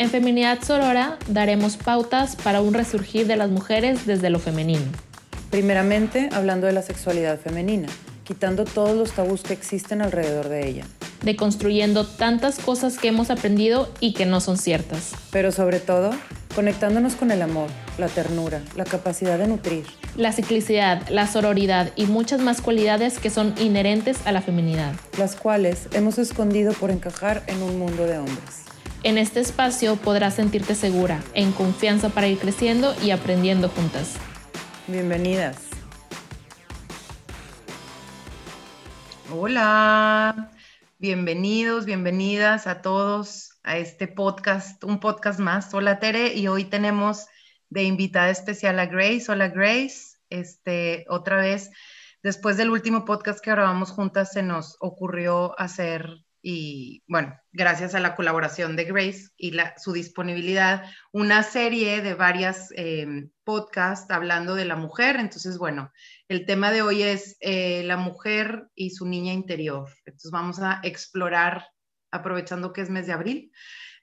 En Feminidad Sorora daremos pautas para un resurgir de las mujeres desde lo femenino. Primeramente, hablando de la sexualidad femenina, quitando todos los tabús que existen alrededor de ella. Deconstruyendo tantas cosas que hemos aprendido y que no son ciertas. Pero sobre todo, conectándonos con el amor, la ternura, la capacidad de nutrir. La ciclicidad, la sororidad y muchas más cualidades que son inherentes a la feminidad. Las cuales hemos escondido por encajar en un mundo de hombres. En este espacio podrás sentirte segura, en confianza para ir creciendo y aprendiendo juntas. Bienvenidas. Hola, bienvenidos, bienvenidas a todos a este podcast, un podcast más. Hola Tere, y hoy tenemos de invitada especial a Grace. Hola Grace, este, otra vez, después del último podcast que grabamos juntas, se nos ocurrió hacer y bueno, gracias a la colaboración de Grace y su disponibilidad, una serie de varias eh, podcasts hablando de la mujer. Entonces, bueno, el tema de hoy es eh, la mujer y su niña interior. Entonces, vamos a explorar, aprovechando que es mes de abril,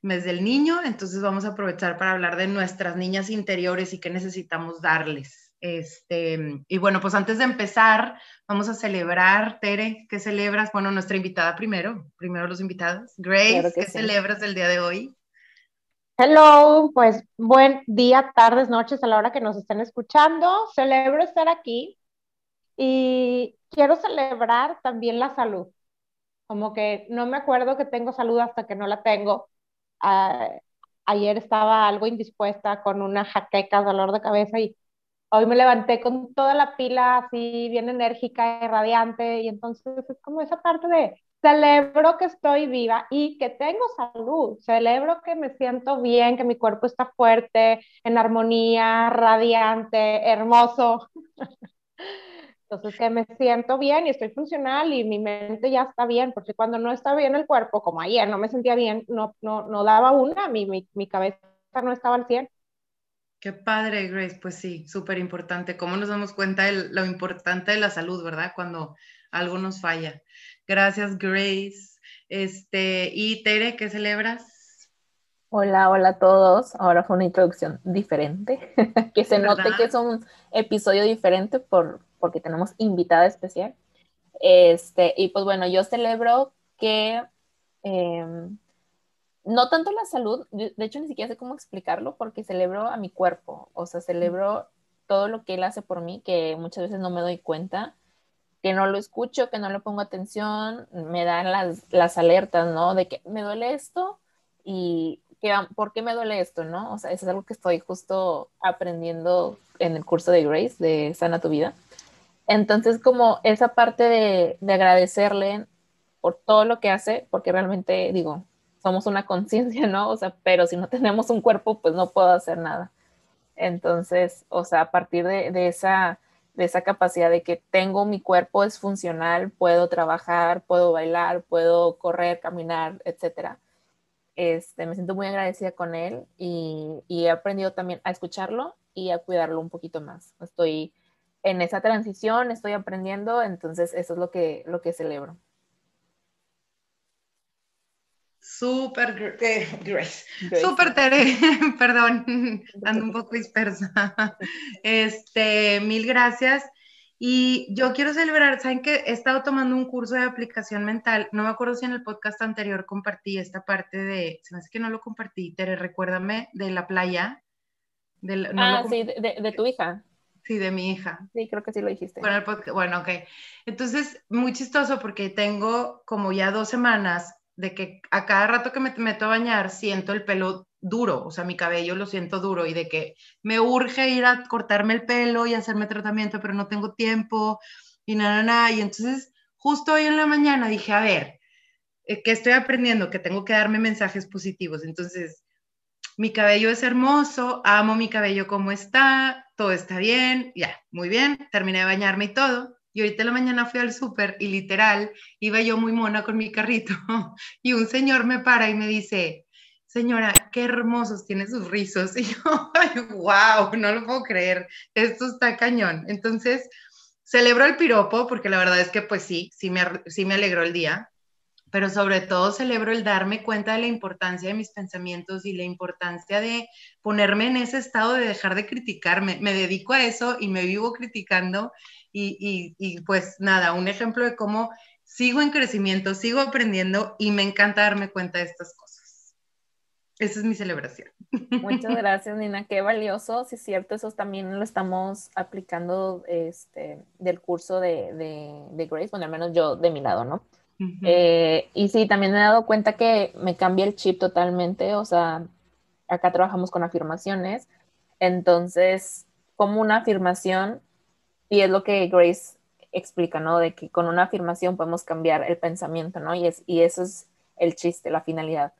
mes del niño, entonces vamos a aprovechar para hablar de nuestras niñas interiores y qué necesitamos darles. Este, y bueno, pues antes de empezar, vamos a celebrar, Tere, ¿qué celebras? Bueno, nuestra invitada primero, primero los invitados. Grace, ¿qué celebras el día de hoy? Hello, pues buen día, tardes, noches a la hora que nos estén escuchando. Celebro estar aquí y quiero celebrar también la salud. Como que no me acuerdo que tengo salud hasta que no la tengo. Ah, ayer estaba algo indispuesta con una jaqueca, dolor de cabeza y hoy me levanté con toda la pila así bien enérgica y radiante y entonces es como esa parte de celebro que estoy viva y que tengo salud, celebro que me siento bien, que mi cuerpo está fuerte, en armonía, radiante, hermoso. Entonces que me siento bien y estoy funcional y mi mente ya está bien, porque cuando no está bien el cuerpo, como ayer no me sentía bien, no, no, no daba una, mi, mi, mi cabeza no estaba al 100 Qué padre, Grace. Pues sí, súper importante. ¿Cómo nos damos cuenta de lo importante de la salud, verdad? Cuando algo nos falla. Gracias, Grace. Este, y Tere, ¿qué celebras? Hola, hola a todos. Ahora fue una introducción diferente. que se note que es un episodio diferente por, porque tenemos invitada especial. Este, y pues bueno, yo celebro que em, no tanto la salud, de hecho ni siquiera sé cómo explicarlo porque celebro a mi cuerpo, o sea, celebro todo lo que él hace por mí, que muchas veces no me doy cuenta, que no lo escucho, que no le pongo atención, me dan las, alertas, ¿no? De que me duele esto y que, ¿por qué me duele esto, no? O sea, eso es algo que estoy justo aprendiendo en el curso de Grace, de Sana tu Vida. Entonces, como esa parte de, de agradecerle por todo lo que hace, porque realmente digo, somos una conciencia, ¿no? O sea, pero si no tenemos un cuerpo, pues no puedo hacer nada. Entonces, o sea, a partir de, esa, de esa capacidad de que tengo mi cuerpo, es funcional, puedo trabajar, puedo bailar, puedo correr, caminar, etcétera. Este, me siento muy agradecida con él y, y, he aprendido también a escucharlo y a cuidarlo un poquito más. Estoy en esa transición, estoy aprendiendo, entonces eso es lo que, lo que celebro. Súper, Grace. Súper Tere, perdón, ando un poco dispersa. Este, mil gracias. Y yo quiero celebrar, saben que he estado tomando un curso de aplicación mental. No me acuerdo si en el podcast anterior compartí esta parte de, se me hace que no lo compartí, Tere, recuérdame, de la playa. ah, sí, de, tu hija. Sí, de mi hija. Sí, creo que sí lo dijiste. Bueno, bueno, ok. Entonces, muy chistoso porque tengo como ya dos semanas de que a cada rato que me meto a bañar siento el pelo duro, o sea, mi cabello lo siento duro y de que me urge ir a cortarme el pelo y hacerme tratamiento, pero no tengo tiempo y nada, nada. Y entonces, justo hoy en la mañana dije, a ver, eh, ¿qué estoy aprendiendo? Que tengo que darme mensajes positivos. Entonces, mi cabello es hermoso, amo mi cabello como está, todo está bien, ya, muy bien, terminé de bañarme y todo. Y ahorita la mañana fui al súper y literal iba yo muy mona con mi carrito y un señor me para y me dice, señora, qué hermosos tiene sus rizos. Y yo, ay, wow, no lo puedo creer, esto está cañón. Entonces, celebro el piropo porque la verdad es que pues sí, sí me, sí me alegró el día. pero sobre todo celebro el darme cuenta de la importancia de mis pensamientos y la importancia de ponerme en ese estado de dejar de criticarme. Me dedico a eso y me vivo criticando y, y, pues nada, un ejemplo de cómo sigo en crecimiento, sigo aprendiendo y me encanta darme cuenta de estas cosas. Esa es mi celebración. Muchas gracias, Nina. Qué valioso. Sí, es cierto, eso también lo estamos aplicando este, del curso de, de, de Grace, bueno, al menos yo de mi lado, ¿no? Eh, y sí, también me he dado cuenta que me cambia el chip totalmente, o sea, acá trabajamos con afirmaciones, entonces, como una afirmación, y es lo que Grace explica, ¿no? De que con una afirmación podemos cambiar el pensamiento, ¿no? Y, es, y eso es el chiste, la finalidad.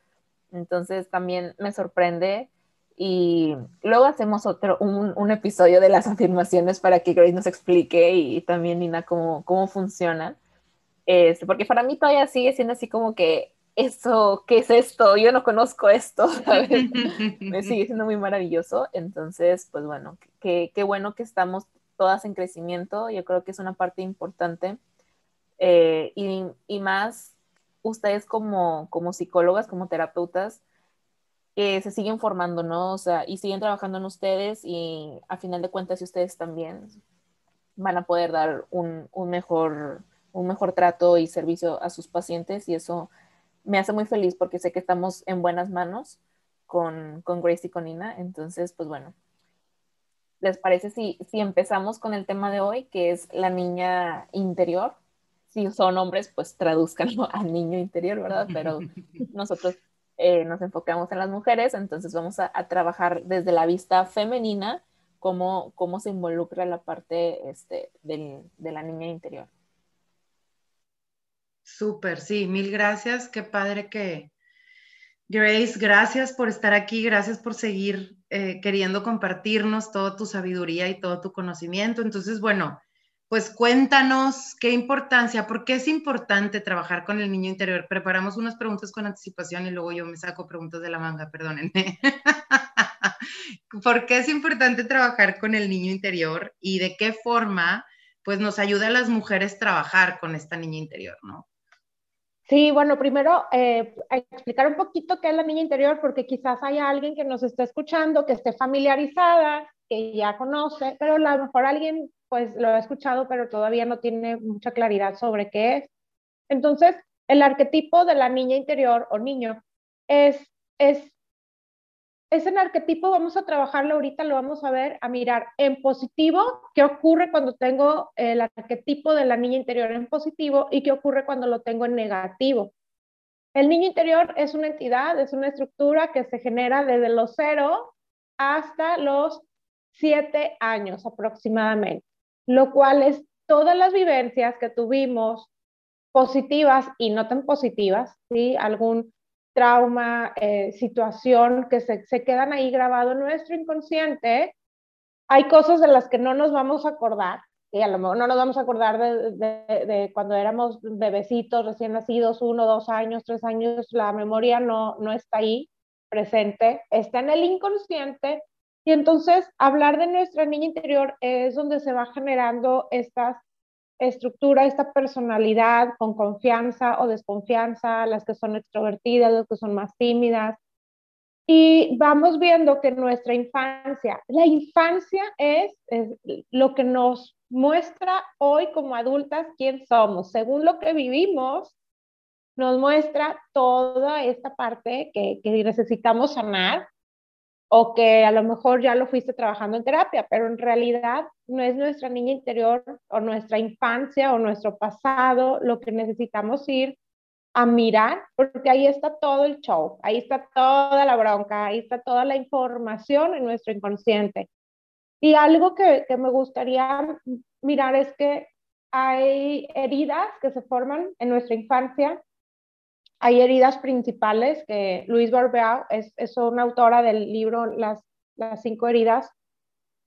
Entonces, también me sorprende y luego hacemos otro, un, un, episodio de las afirmaciones para que Grace nos explique y, también Nina cómo, cómo funcionan. Este, porque para mí todavía sigue siendo así como que eso, ¿qué es esto? Yo no conozco esto, ¿sabes? Me sigue siendo muy maravilloso. Entonces, pues bueno, qué bueno que estamos todas en crecimiento. Yo creo que es una parte importante. Eh, y, y, más ustedes como, como psicólogas, como terapeutas, que se siguen formando, ¿no? O sea, y siguen trabajando en ustedes y a final de cuentas, si ustedes también van a poder dar un, un mejor un mejor trato y servicio a sus pacientes y eso me hace muy feliz porque sé que estamos en buenas manos con, con Grace y con Nina. Entonces, pues bueno, ¿les parece si, si empezamos con el tema de hoy, que es la niña interior? Si son hombres, pues traduzcanlo al niño interior, ¿verdad? Pero nosotros eh, nos enfocamos en las mujeres, entonces vamos a, trabajar desde la vista femenina cómo, cómo se involucra la parte este, del, de la niña interior. Súper, sí, mil gracias. Qué padre que, Grace, gracias por estar aquí, gracias por seguir eh, queriendo compartirnos toda tu sabiduría y todo tu conocimiento. Entonces, bueno, pues cuéntanos qué importancia, por qué es importante trabajar con el niño interior. Preparamos unas preguntas con anticipación y luego yo me saco preguntas de la manga, perdónenme. ¿Por qué es importante trabajar con el niño interior y de qué forma pues nos ayuda a las mujeres trabajar con esta niña interior, ¿no? Sí, bueno, primero eh, explicar un poquito qué es la niña interior, porque quizás haya alguien que nos esté escuchando, que esté familiarizada, que ya conoce, pero a lo mejor alguien pues lo ha escuchado, pero todavía no tiene mucha claridad sobre qué es. Entonces, el arquetipo de la niña interior o niño es, es ese arquetipo vamos a trabajarlo ahorita, lo vamos a ver, a mirar en positivo, qué ocurre cuando tengo el arquetipo de la niña interior en positivo y qué ocurre cuando lo tengo en negativo. El niño interior es una entidad, es una estructura que se genera desde los cero hasta los siete años aproximadamente, lo cual es todas las vivencias que tuvimos positivas y no tan positivas, ¿sí? Algún trauma, eh, situación que se, se, quedan ahí grabado en nuestro inconsciente, hay cosas de las que no nos vamos a acordar, y a lo mejor no nos vamos a acordar de, de, de, cuando éramos bebecitos, recién nacidos, uno, dos años, tres años, la memoria no, no está ahí presente, está en el inconsciente, y entonces hablar de nuestra niña interior es donde se va generando estas estructura esta personalidad con confianza o desconfianza, las que son extrovertidas, las que son más tímidas. Y vamos viendo que nuestra infancia, la infancia es, lo que nos muestra hoy como adultas quién somos. Según lo que vivimos, nos muestra toda esta parte que, que necesitamos sanar o que a lo mejor ya lo fuiste trabajando en terapia, pero en realidad no es nuestra niña interior o nuestra infancia o nuestro pasado lo que necesitamos ir a mirar, porque ahí está todo el show, ahí está toda la bronca, ahí está toda la información en nuestro inconsciente. Y algo que, me gustaría mirar es que hay heridas que se forman en nuestra infancia hay heridas principales que Luis Barbeau es, es una autora del libro Las, las cinco heridas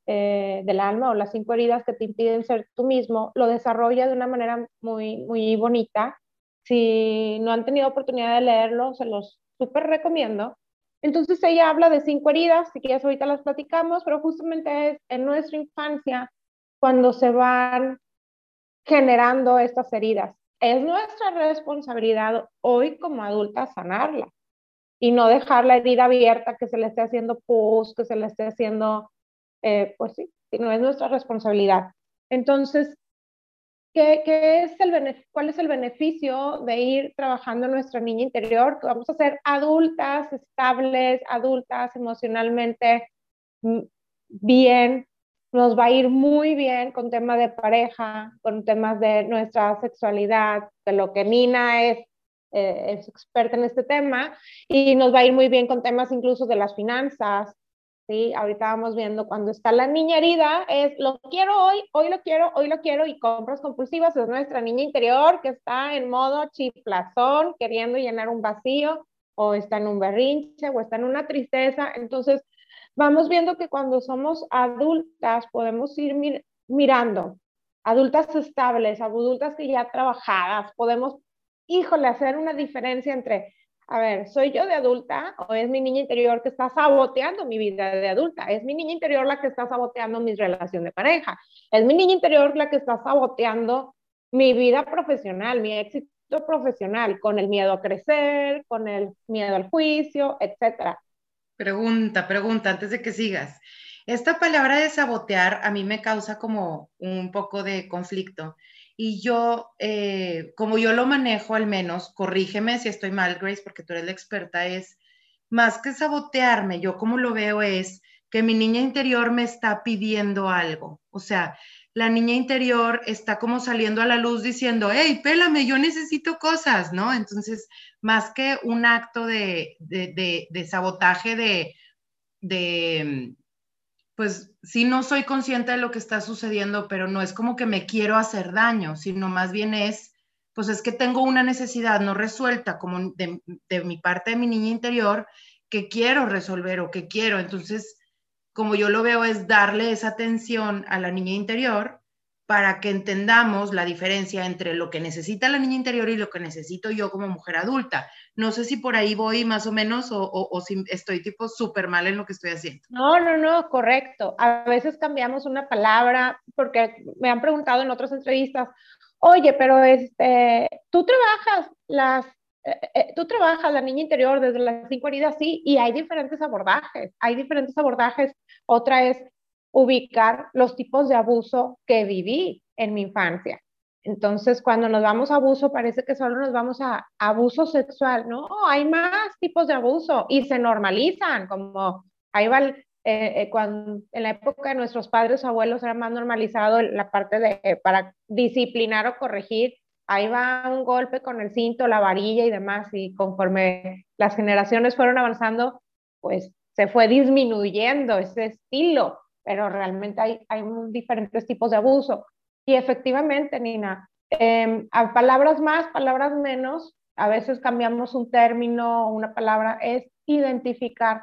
eh, del alma o las cinco heridas que te impiden ser tú mismo, lo desarrolla de una manera muy, muy bonita. Si no han tenido oportunidad de leerlo, se los súper recomiendo. Entonces ella habla de cinco heridas, si quieres ahorita las platicamos, pero justamente es en nuestra infancia cuando se van generando estas heridas. Es nuestra responsabilidad hoy como adultas sanarla y no dejar la herida abierta que se le esté haciendo pus, que se le esté haciendo, eh, pues sí, no es nuestra responsabilidad. Entonces, ¿qué, qué es el ¿cuál es el beneficio de ir trabajando nuestra niña interior? Vamos a ser adultas, estables, adultas, emocionalmente mm, bien, nos va a ir muy bien con temas de pareja, con temas de nuestra sexualidad, de lo que Nina es, eh, es experta en este tema, y nos va a ir muy bien con temas incluso de las finanzas. ¿sí? Ahorita vamos viendo cuando está la niña herida, es lo quiero hoy, hoy lo quiero, hoy lo quiero, y compras compulsivas es nuestra niña interior que está en modo chiflazón, queriendo llenar un vacío, o está en un berrinche, o está en una tristeza. Entonces, vamos viendo que cuando somos adultas podemos ir mirando, adultas estables, adultas que ya trabajadas, podemos, híjole, hacer una diferencia entre, a ver, ¿soy yo de adulta o es mi niña interior que está saboteando mi vida de adulta? ¿Es mi niña interior la que está saboteando mi relación de pareja? ¿Es mi niña interior la que está saboteando mi vida profesional, mi éxito profesional, con el miedo a crecer, con el miedo al juicio, etcétera? Pregunta, pregunta, antes de que sigas. Esta palabra de sabotear a mí me causa como un poco de conflicto. Y yo, eh, como yo lo manejo al menos, corrígeme si estoy mal, Grace, porque tú eres la experta, es más que sabotearme, yo como lo veo es que mi niña interior me está pidiendo algo. O sea, la niña interior está como saliendo a la luz diciendo, hey, pélame, yo necesito cosas, ¿no? Entonces, más que un acto de, sabotaje de, de, pues sí, no soy consciente de lo que está sucediendo, pero no es como que me quiero hacer daño, sino más bien es, pues es que tengo una necesidad no resuelta como de, de mi parte de mi niña interior que quiero resolver o que quiero. Entonces, como yo lo veo, es darle esa atención a la niña interior para que entendamos la diferencia entre lo que necesita la niña interior y lo que necesito yo como mujer adulta. No sé si por ahí voy más o menos o, si estoy tipo súper mal en lo que estoy haciendo. No, no, no, correcto. A veces cambiamos una palabra porque me han preguntado en otras entrevistas, oye, pero este, tú trabajas las eh, eh, tú trabajas la niña interior desde las cinco heridas, sí, y hay diferentes abordajes, hay diferentes abordajes. Otra es ubicar los tipos de abuso que viví en mi infancia. Entonces, cuando nos vamos a abuso, parece que solo nos vamos a abuso sexual. No, hay más tipos de abuso y se normalizan, como ahí va, eh, cuando en la época de nuestros padres o abuelos era más normalizado la parte de para disciplinar o corregir ahí va un golpe con el cinto, la varilla y demás, y conforme las generaciones fueron avanzando, pues se fue disminuyendo ese estilo, pero realmente hay, diferentes tipos de abuso. Y efectivamente, Nina, eh, palabras más, palabras menos, a veces cambiamos un término, una palabra, es identificar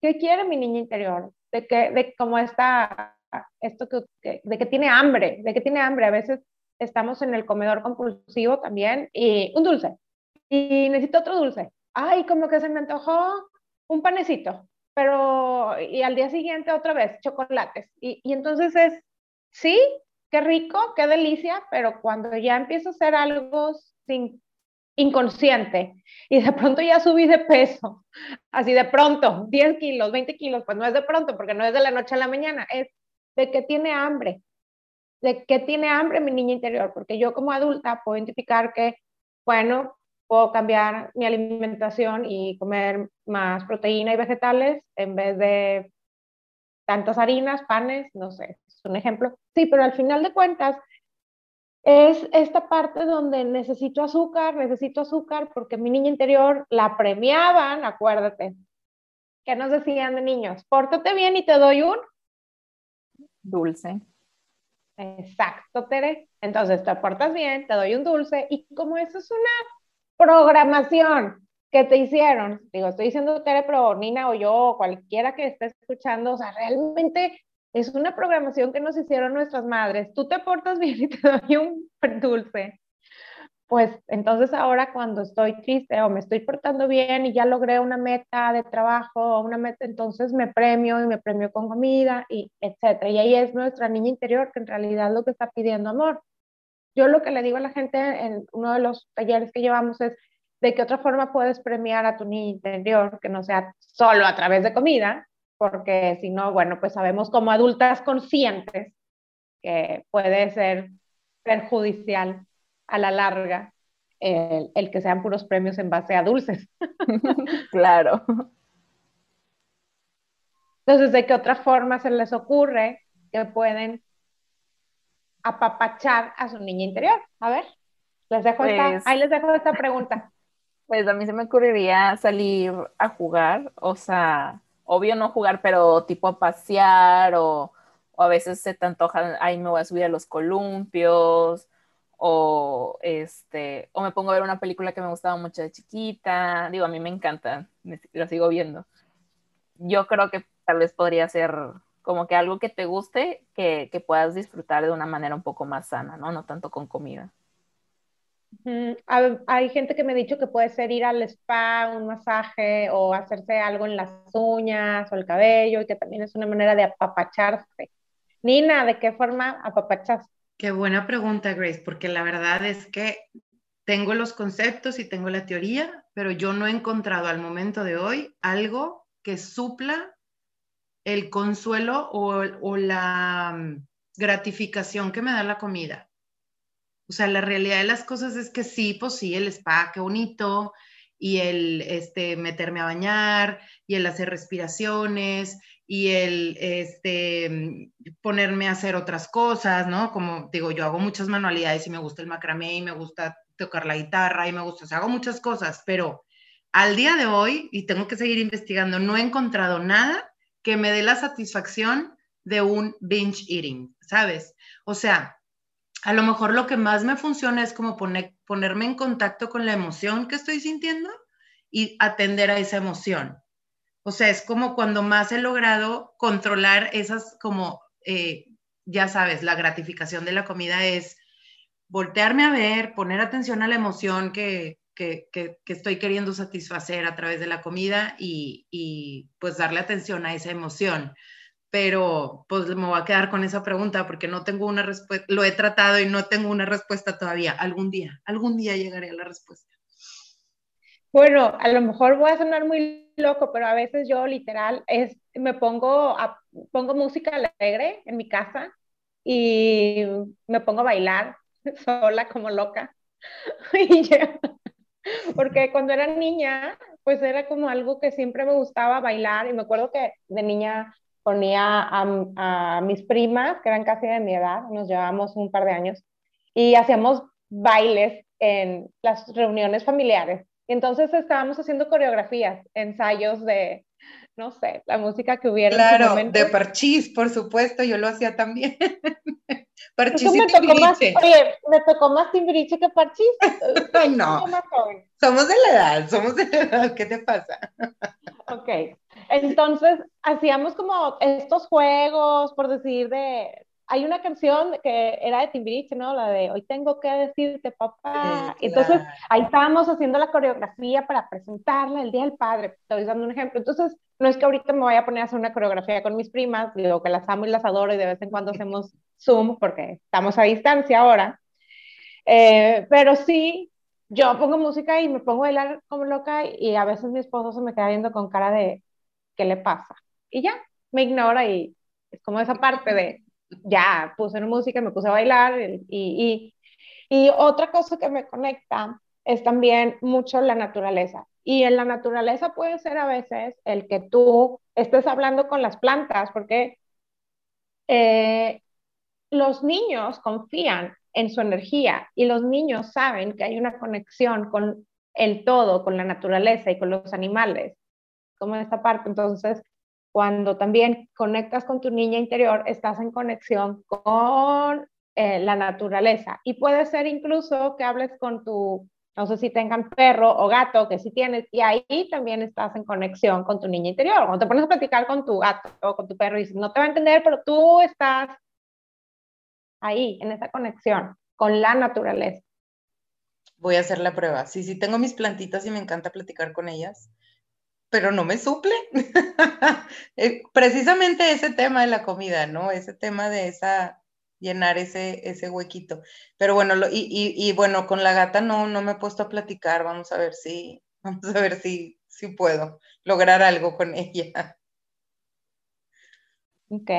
qué quiere mi niña interior, de que, de cómo está, esto que, de que tiene hambre, de que tiene hambre. A veces estamos en el comedor compulsivo también, y un dulce, y necesito otro dulce. Ay, como que se me antojó un panecito, pero, y al día siguiente otra vez, chocolates. Y, y entonces es, sí, qué rico, qué delicia, pero cuando ya empiezo a hacer algo sin inconsciente y de pronto ya subí de peso, así de pronto, 10 kilos, 20 kilos, pues no es de pronto, porque no es de la noche a la mañana, es de que tiene hambre, de qué tiene hambre mi niña interior, porque yo como adulta puedo identificar que, bueno, puedo cambiar mi alimentación y comer más proteína y vegetales en vez de tantas harinas, panes, no sé, es un ejemplo. Sí, pero al final de cuentas es esta parte donde necesito azúcar, necesito azúcar porque mi niña interior la premiaban, acuérdate, que nos decían de niños, pórtate bien y te doy un dulce. Exacto, Tere. Entonces te portas bien, te doy un dulce y como eso es una programación que te hicieron, digo, estoy diciendo Tere, pero Nina o yo o cualquiera que esté escuchando, o sea, realmente es una programación que nos hicieron nuestras madres. Tú te portas bien y te doy un dulce pues entonces ahora cuando estoy triste o me estoy portando bien y ya logré una meta de trabajo una meta, entonces me premio y me premio con comida y etcétera. Y ahí es nuestra niña interior que en realidad lo que está pidiendo amor. yo lo que le digo a la gente en uno de los talleres que llevamos es de qué otra forma puedes premiar a tu niño interior, que no sea solo a través de comida, porque si no, bueno, pues sabemos como adultas conscientes que puede ser perjudicial a la larga el, el que sean puros premios en base a dulces. claro. Entonces, ¿de qué otra forma se les ocurre que pueden apapachar a su niña interior? A ver, les dejo esta, pues ahí les dejo esta pregunta. Pues a mí se me ocurriría salir a jugar, o sea, obvio no jugar, pero tipo a pasear o, o a veces se te antoja, ahí me voy a subir a los columpios o este o me pongo a ver una película que me gustaba mucho de chiquita, digo, a mí me encanta, la sigo viendo. Yo creo que tal vez podría ser como que algo que te guste, que, que puedas disfrutar de una manera un poco más sana, ¿no? No tanto con comida. Hay gente que me ha dicho que puede ser ir al spa, un masaje o hacerse algo en las uñas o el cabello y que también es una manera de apapacharse. Nina, ¿de qué forma apapachas? Qué buena pregunta, Grace, porque la verdad es que tengo los conceptos y tengo la teoría, pero yo no he encontrado al momento de hoy algo que supla el consuelo o, la mm, gratificación que me da la comida. O sea, la realidad de las cosas es que sí, pues sí, el spa, qué bonito, y el este, meterme a bañar, y el hacer respiraciones, y el este, ponerme a hacer otras cosas, ¿no? Como digo, yo hago muchas manualidades y me gusta el macramé y me gusta tocar la guitarra y me gusta, o sea, hago muchas cosas, pero al día de hoy, y tengo que seguir investigando, no he encontrado nada que me dé la satisfacción de un binge eating, ¿sabes? O sea, a lo mejor lo que más me funciona es como ponerme en contacto con la emoción que estoy sintiendo y atender a esa emoción. O sea, es como cuando más he logrado controlar esas como, eh, ya sabes, la gratificación de la comida es voltearme a ver, poner atención a la emoción que, que, estoy queriendo satisfacer a través de la comida y, y pues darle atención a esa emoción pero pues me voy a quedar con esa pregunta porque no tengo una respuesta, lo he tratado y no tengo una respuesta todavía. Algún día, algún día llegaré a la respuesta. Bueno, a lo mejor voy a sonar muy loco, pero a veces yo literal es, me pongo, a, pongo música alegre en mi casa y me pongo a bailar sola como loca. porque cuando era niña, pues era como algo que siempre me gustaba bailar y me acuerdo que de niña ponía a, mis primas, que eran casi de mi edad, nos llevábamos un par de años, y hacíamos bailes en las reuniones familiares. Y entonces estábamos haciendo coreografías, ensayos de, no sé, la música que hubiera. Claro, de parchís, por supuesto, yo lo hacía también. parchís y me tocó más, oye, me tocó más timbiriche que parchís. Ay, no. Somos de la edad, somos de la edad, ¿qué te pasa? ok. Entonces, hacíamos como estos juegos, por decir, de... Hay una canción que era de Timbiriche, ¿no? La de Hoy tengo que decirte, papá. Entonces, ahí estábamos haciendo la coreografía para presentarla el Día del Padre. Estoy dando un ejemplo. Entonces, no es que ahorita me vaya a poner a hacer una coreografía con mis primas, digo que las amo y las adoro y de vez en cuando hacemos Zoom porque estamos a distancia ahora. Eh, pero sí, yo pongo música y me pongo a bailar como loca y a veces mi esposo se me queda viendo con cara de, ¿qué le pasa? Y ya, me ignora y es como esa parte de, ya, puse música, me puse a bailar y, y, y otra cosa que me conecta es también mucho la naturaleza. Y en la naturaleza puede ser a veces el que tú estés hablando con las plantas, porque eh, los niños confían en su energía y los niños saben que hay una conexión con el todo, con la naturaleza y con los animales como esta parte. Entonces, cuando también conectas con tu niña interior, estás en conexión con eh, la naturaleza. Y puede ser incluso que hables con tu, no sé si tengan perro o gato, que si tienes, y ahí también estás en conexión con tu niña interior. Cuando te pones a platicar con tu gato o con tu perro y dices, no te va a entender, pero tú estás ahí, en esa conexión con la naturaleza. Voy a hacer la prueba. Sí, sí, tengo mis plantitas y me encanta platicar con ellas pero no me suple. Eh, precisamente ese tema de la comida, ¿no? Ese tema de esa llenar ese, ese huequito. Pero bueno, y, y, bueno, con la gata no, no me he puesto a platicar, vamos a ver si, vamos a ver si, si puedo lograr algo con ella. Ok.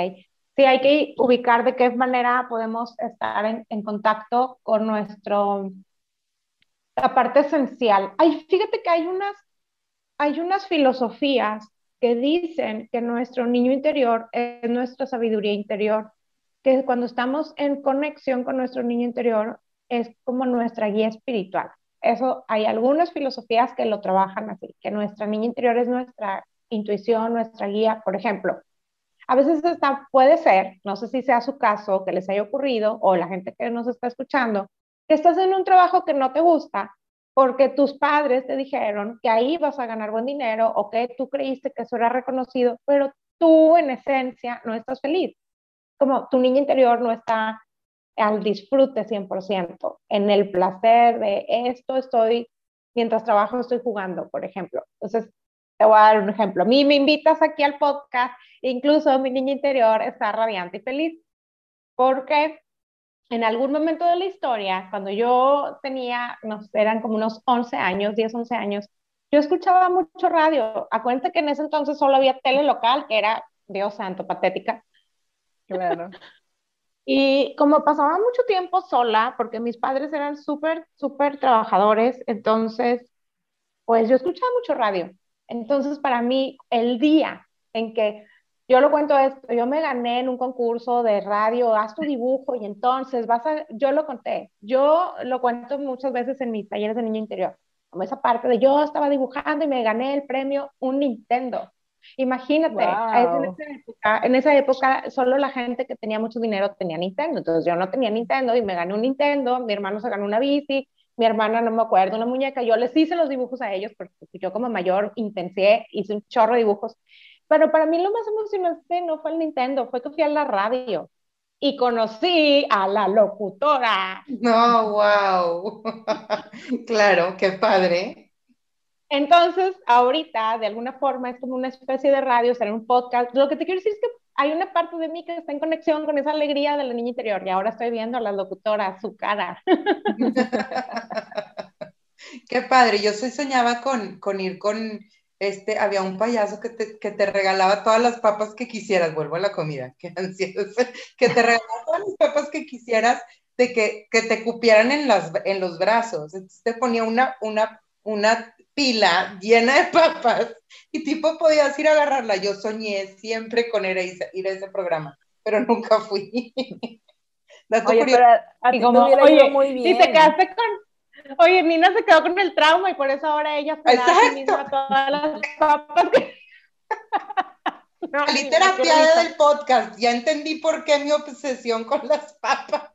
Sí, hay que ubicar de qué manera podemos estar en, contacto con nuestro, la parte esencial. Ay, fíjate que hay unas, hay unas filosofías que dicen que nuestro niño interior es nuestra sabiduría interior que cuando estamos en conexión con nuestro niño interior es como nuestra guía espiritual. Eso hay algunas filosofías que lo trabajan así, que nuestra niña interior es nuestra intuición, nuestra guía, por ejemplo. A veces está, puede ser, no sé si sea su caso, que les haya ocurrido, o la gente que nos está escuchando, que estás en un trabajo que no te gusta porque tus padres te dijeron que ahí vas a ganar buen dinero o que tú creíste que eso era reconocido, pero tú en esencia no estás feliz como tu niña interior no está al disfrute 100%, en el placer de esto estoy, mientras trabajo estoy jugando, por ejemplo. Entonces, te voy a dar un ejemplo. A mí me invitas aquí al podcast, incluso mi niña interior está radiante y feliz, porque en algún momento de la historia, cuando yo tenía, eran como unos 11 años, 10, 11 años, yo escuchaba mucho radio. Acuérdate que en ese entonces solo había tele local, que era, Dios santo, patética. Claro. Y como pasaba mucho tiempo sola, porque mis padres eran súper, súper trabajadores, entonces, pues yo escuchaba mucho radio. Entonces, para mí, el día en que yo lo cuento esto, yo me gané en un concurso de radio, haz tu dibujo y entonces vas a, yo lo conté, yo lo cuento muchas veces en mis talleres de niño interior, como esa parte de yo estaba dibujando y me gané el premio un Nintendo. Imagínate, en, esa época, solo la gente que tenía mucho dinero tenía Nintendo, entonces yo no tenía Nintendo y me gané un Nintendo, mi hermano se ganó una bici, mi hermana no me acuerdo, una muñeca, yo les hice los dibujos a ellos porque yo como mayor intensié, hice un chorro de dibujos, pero para mí lo más emocionante no fue el Nintendo, fue que fui a la radio y conocí a la locutora. No, wow. claro, qué padre. Entonces, ahorita, de alguna forma, es como una especie de radio, será un podcast. Lo que te quiero decir es que hay una parte de mí que está en conexión con esa alegría de la niña interior y ahora estoy viendo a la locutora, su cara. Qué padre, yo soñaba con, con ir con, este, había un payaso que te, que te, regalaba todas las papas que quisieras, vuelvo a la comida, que que te regalaba todas las papas que quisieras, de que, que te cupieran en, las, en los brazos, entonces te ponía una, una, una pila llena de papas y tipo podías ir a agarrarla. Yo soñé siempre con ir a, ir a ese programa, pero nunca fui. oye, pero a, ti como, oye, muy bien. Y te quedaste con, oye, Nina se quedó con el trauma y por eso ahora ella se da a sí misma todas las papas que... No, del podcast, ya entendí por qué mi obsesión con las papas.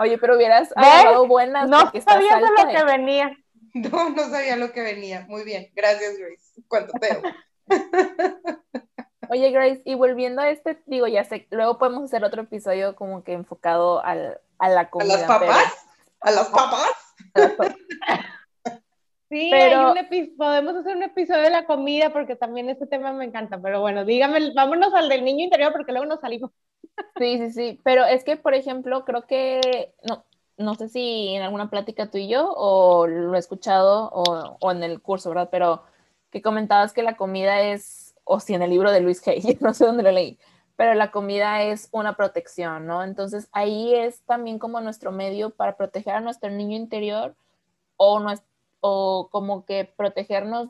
Oye, pero hubieras agarrado buenas. No sabía de lo que venía. No, no sabía lo que venía. Muy bien. Gracias, Grace. Cuánto te Oye, Grace, y volviendo a este, digo, ya sé, luego podemos hacer otro episodio como que enfocado al, a la comida. ¿A las papas? ¿A las papas? Sí, pero... podemos hacer un episodio de la comida porque también este tema me encanta, pero bueno, dígame, vámonos al del niño interior porque luego nos salimos. Sí, sí, sí, pero es que, por ejemplo, creo que, no, no sé si en alguna plática tú y yo o lo he escuchado o, o en el curso, ¿verdad? Pero que comentabas que la comida es, o si en el libro de Luis Hay, no sé dónde lo leí, pero la comida es una protección, ¿no? Entonces ahí es también como nuestro medio para proteger a nuestro niño interior o, o como que protegernos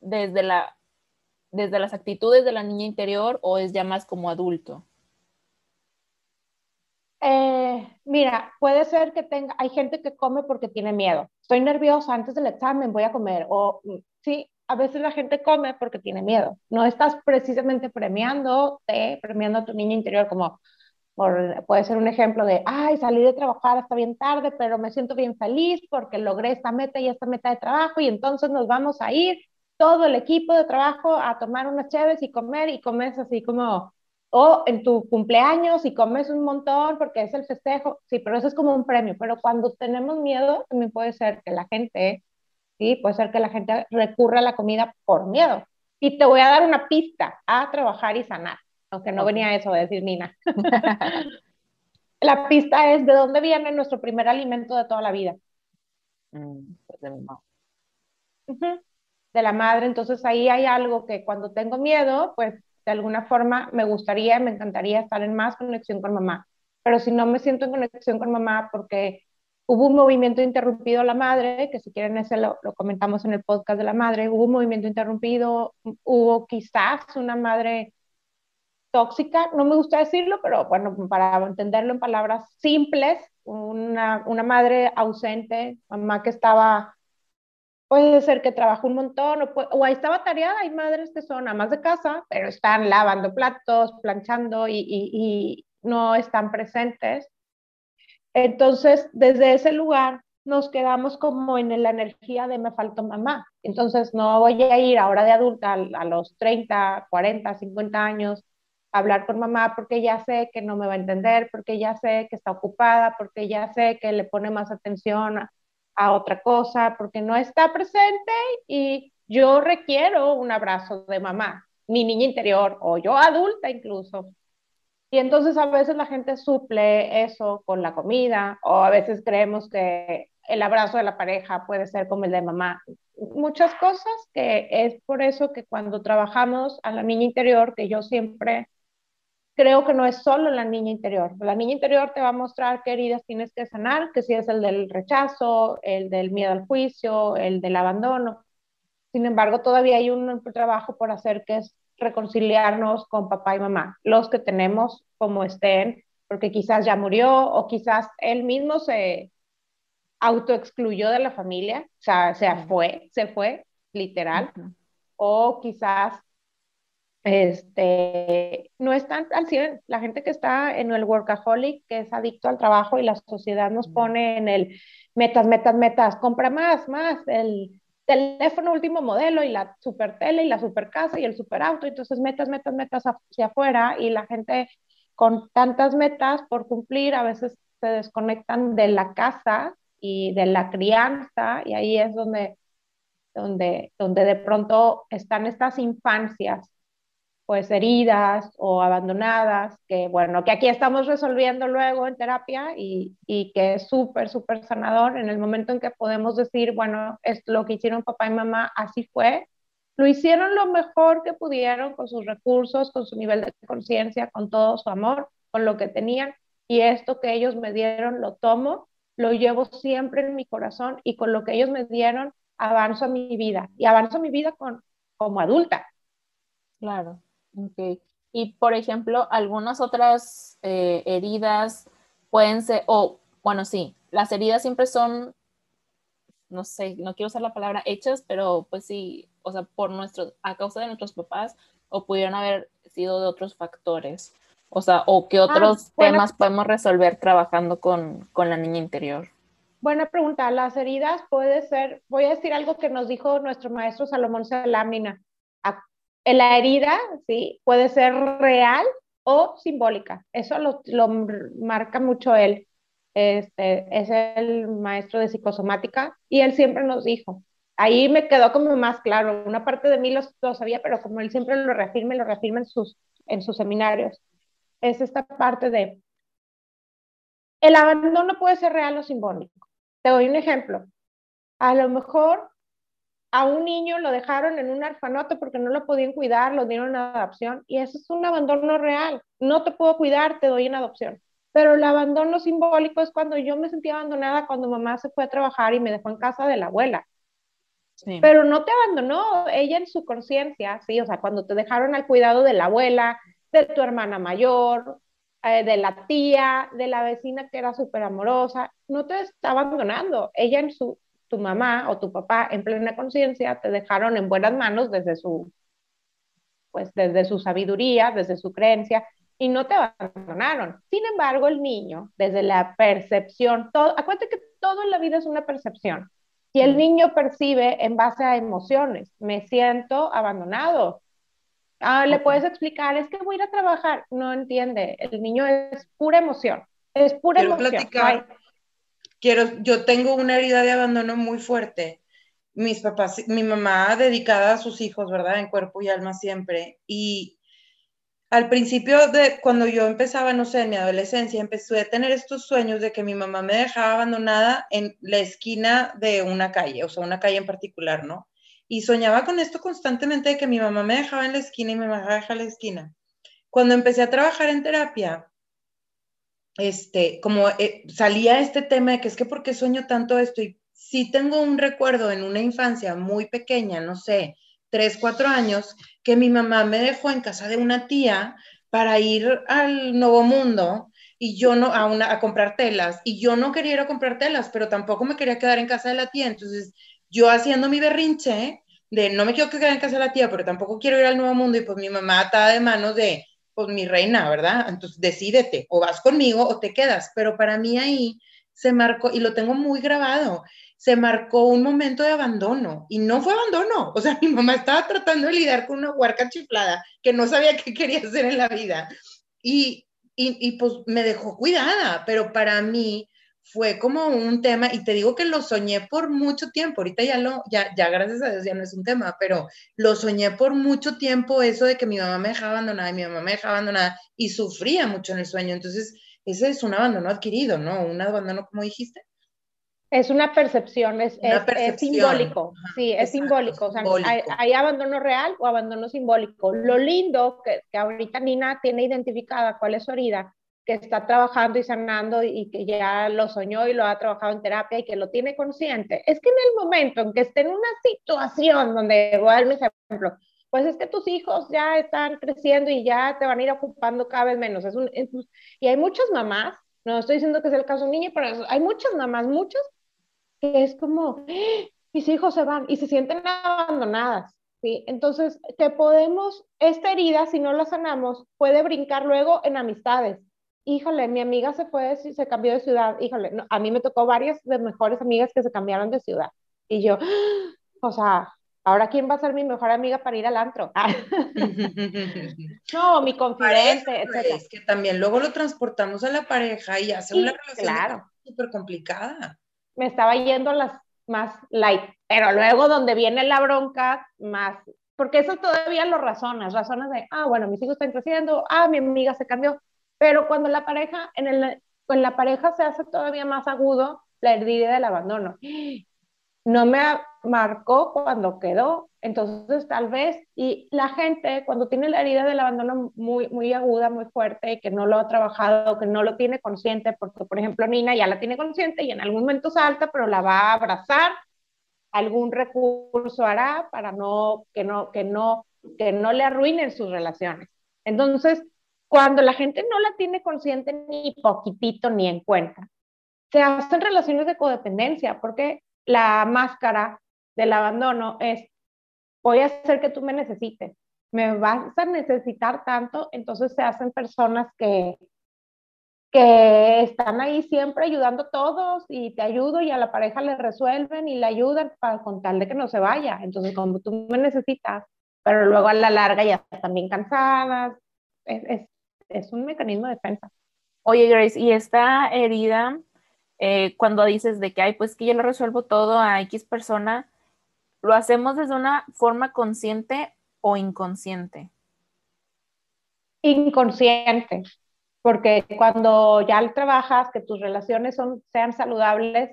desde, la, desde las actitudes de la niña interior o es ya más como adulto. Eh, mira, puede ser que tenga, hay gente que come porque tiene miedo. Estoy nerviosa antes del examen, voy a comer. O mm, sí, a veces la gente come porque tiene miedo. No estás precisamente premiándote, premiando a tu niño interior como puede ser un ejemplo de, ay, salí de trabajar hasta bien tarde, pero me siento bien feliz porque logré esta meta y esta meta de trabajo y entonces nos vamos a ir todo el equipo de trabajo a tomar unas chaves y comer y comes así como o en tu cumpleaños y comes un montón porque es el festejo, sí, pero eso es como un premio, pero cuando tenemos miedo, también puede ser que la gente, sí, puede ser que la gente recurra a la comida por miedo. Y te voy a dar una pista a trabajar y sanar. aunque no venía eso a decir Nina. la pista es de dónde viene nuestro primer alimento de toda la vida. Mm, pues de mi mamá. De la madre, entonces ahí hay algo que cuando tengo miedo, pues de alguna forma me gustaría, me encantaría estar en más conexión con mamá. Pero si no me siento en conexión con mamá porque hubo un movimiento interrumpido a la madre, que si quieren ese lo, comentamos en el podcast de la madre, hubo un movimiento interrumpido, hubo quizás una madre tóxica, no me gusta decirlo, pero bueno, para entenderlo en palabras simples, una, una madre ausente, mamá que estaba, puede ser que trabajó un montón, o, o ahí estaba tareada, hay madres que son amas de casa, pero están lavando platos, planchando y, y, no están presentes. Entonces, desde ese lugar nos quedamos como en la energía de me faltó mamá. Entonces, no voy a ir ahora de adulta a, los 30, 40, 50 años a hablar con mamá porque ya sé que no me va a entender, porque ya sé que está ocupada, porque ya sé que le pone más atención a, a otra cosa, porque no está presente y yo requiero un abrazo de mamá, mi niña interior o yo adulta incluso. Y entonces a veces la gente suple eso con la comida o a veces creemos que el abrazo de la pareja puede ser como el de mamá. Muchas cosas que es por eso que cuando trabajamos a la niña interior, que yo siempre creo que no es solo la niña interior. La niña interior te va a mostrar qué heridas tienes que sanar, que si es el del rechazo, el del miedo al juicio, el del abandono. Sin embargo, todavía hay un trabajo por hacer que es reconciliarnos con papá y mamá, los que tenemos como estén, porque quizás ya murió o quizás él mismo se autoexcluyó de la familia, o sea, se fue, se fue, literal, o quizás este, no están al 100, la gente que está en el workaholic, que es adicto al trabajo y la sociedad nos pone en el metas, metas, metas, compra más, más, el teléfono último modelo y la super tele y la super casa y el super auto, entonces metas, metas, metas hacia afuera y la gente con tantas metas por cumplir a veces se desconectan de la casa y de la crianza y ahí es donde, donde, donde de pronto están estas infancias pues heridas o abandonadas, que bueno, que aquí estamos resolviendo luego en terapia y, y que es súper, súper sanador en el momento en que podemos decir, bueno, es lo que hicieron papá y mamá, así fue, lo hicieron lo mejor que pudieron con sus recursos, con su nivel de conciencia, con todo su amor, con lo que tenían y esto que ellos me dieron lo tomo, lo llevo siempre en mi corazón y con lo que ellos me dieron avanzo a mi vida y avanzo a mi vida con, como adulta. Claro. Okay. Y por ejemplo, algunas otras eh, heridas pueden ser, o bueno, sí, las heridas siempre son, no sé, no quiero usar la palabra hechas, pero pues sí, o sea, por nuestro, a causa de nuestros papás, o pudieron haber sido de otros factores. O sea, o qué ah, otros temas podemos resolver trabajando con, con la niña interior. Buena pregunta. Las heridas puede ser, voy a decir algo que nos dijo nuestro maestro Salomón Salamina la herida, sí, puede ser real o simbólica. Eso lo, marca mucho él. Este, es el maestro de psicosomática y él siempre nos dijo, ahí me quedó como más claro, una parte de mí lo, sabía, pero como él siempre lo reafirma lo reafirma en sus, en sus seminarios, es esta parte de, el abandono puede ser real o simbólico. Te doy un ejemplo. A lo mejor a un niño lo dejaron en un orfanato porque no lo podían cuidar, lo dieron en adopción y eso es un abandono real. No te puedo cuidar, te doy en adopción. Pero el abandono simbólico es cuando yo me sentí abandonada cuando mamá se fue a trabajar y me dejó en casa de la abuela. Pero no te abandonó ella en su conciencia, sí, o sea, cuando te dejaron al cuidado de la abuela, de tu hermana mayor, eh, de la tía, de la vecina que era súper amorosa, no te está abandonando. Ella en su tu mamá o tu papá en plena conciencia te dejaron en buenas manos desde su, pues desde su sabiduría, desde su creencia, y no te abandonaron. Sin embargo, el niño, desde la percepción, todo, acuérdate que todo en la vida es una percepción. Y el niño percibe en base a emociones, me siento abandonado. Ah, le puedes explicar, es que voy a ir a trabajar. No entiende, el niño es pura emoción, es pura emoción quiero, yo tengo una herida de abandono muy fuerte. Mis papás, mi mamá dedicada a sus hijos, ¿verdad? En cuerpo y alma siempre. Y al principio de cuando yo empezaba, no sé, en mi adolescencia, empecé a tener estos sueños de que mi mamá me dejaba abandonada en la esquina de una calle, o sea, una calle en particular, ¿no? Y soñaba con esto constantemente de que mi mamá me dejaba en la esquina y me dejaba dejar en la esquina. Cuando empecé a trabajar en terapia, este, como eh, salía este tema de que es que por qué sueño tanto esto y sí tengo un recuerdo en una infancia muy pequeña, no sé, tres, cuatro años, que mi mamá me dejó en casa de una tía para ir al Nuevo Mundo y yo no, a, una, a comprar telas, y yo no quería ir a comprar telas, pero tampoco me quería quedar en casa de la tía, entonces yo haciendo mi berrinche de no me quiero quedar en casa de la tía, pero tampoco quiero ir al Nuevo Mundo, y pues mi mamá estaba de manos de, pues mi reina, ¿verdad? Entonces decídete, o vas conmigo o te quedas, pero para mí ahí se marcó, y lo tengo muy grabado, se marcó un momento de abandono y no fue abandono. O sea, mi mamá estaba tratando de lidiar con una huarca chiflada que no sabía qué quería hacer en la vida y, y, y, pues me dejó cuidada, pero para mí fue como un tema y te digo que lo soñé por mucho tiempo. Ahorita ya lo, ya, ya gracias a Dios ya no es un tema, pero lo soñé por mucho tiempo eso de que mi mamá me dejaba abandonada y mi mamá me dejaba abandonada y sufría mucho en el sueño. Entonces, ese es un abandono adquirido, ¿no? Un abandono, como dijiste. Es una percepción, es, es, simbólico, sí, es simbólico, o sea, Hay, abandono real o abandono simbólico. Lo lindo que, que, ahorita Nina tiene identificada cuál es su herida, que está trabajando y sanando y que ya lo soñó y lo ha trabajado en terapia y que lo tiene consciente, es que en el momento en que esté en una situación donde, voy a mi ejemplo, pues es que tus hijos ya están creciendo y ya te van a ir ocupando cada vez menos. Es un, y hay muchas mamás, no estoy diciendo que sea el caso niño, pero hay muchas mamás, muchas que es como, ¡Ah! mis hijos se van y se sienten abandonadas. ¿sí? Entonces, que podemos, esta herida, si no la sanamos, puede brincar luego en amistades. Híjole, mi amiga se fue, se cambió de ciudad. Híjole, a mí me tocó varias de mejores amigas que se cambiaron de ciudad. Y yo, o sea, ahora quién va a ser mi mejor amiga para ir al antro. no, mi confidente, etc. Es que también luego lo transportamos a la pareja y hace una relación claro. súper complicada me estaba yendo a las más light, pero luego donde viene la bronca, más, porque eso todavía lo razonas, razonas de, ah, bueno, mis hijos están creciendo, ah, mi amiga se cambió, pero cuando la pareja, en, la pareja se hace todavía más agudo la herida del abandono. No me marcó cuando quedó, entonces, tal vez, y la gente cuando tiene la herida del abandono muy, muy aguda, muy fuerte, que no lo ha trabajado, que no lo tiene consciente, porque, por ejemplo, Nina ya la tiene consciente y en algún momento salta, pero la va a abrazar, algún recurso hará para no, que, no, que, no, que no le arruinen sus relaciones. Entonces, cuando la gente no la tiene consciente ni poquitito ni en cuenta, se hacen relaciones de codependencia, porque la máscara del abandono es voy a hacer que tú me necesites, me vas a necesitar tanto, entonces se hacen personas que, que están ahí siempre ayudando a todos y te ayudo y a la pareja le resuelven y le ayudan para con tal de que no se vaya. Entonces, como tú me necesitas, pero luego a la larga ya están bien cansadas, es, es, es un mecanismo de defensa. Oye, Grace, y esta herida, eh, cuando dices de que, ay, pues que yo lo resuelvo todo a X persona, ¿Lo hacemos desde una forma consciente o inconsciente? Inconsciente, porque cuando ya trabajas, que tus relaciones son, sean saludables,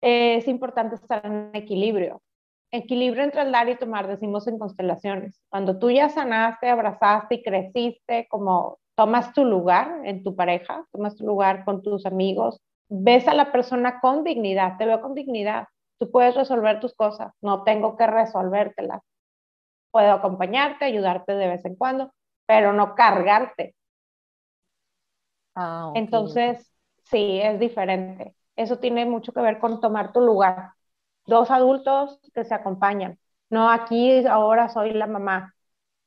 es importante estar en equilibrio. Equilibrio entre el dar y tomar, decimos en constelaciones. Cuando tú ya sanaste, abrazaste y creciste, como tomas tu lugar en tu pareja, tomas tu lugar con tus amigos, ves a la persona con dignidad, te veo con dignidad, Tú puedes resolver tus cosas, no tengo que resolvértelas. Puedo acompañarte, ayudarte de vez en cuando, pero no cargarte. Ah, Entonces, sí, es diferente. Eso tiene mucho que ver con tomar tu lugar. Dos adultos que se acompañan. No aquí ahora soy la mamá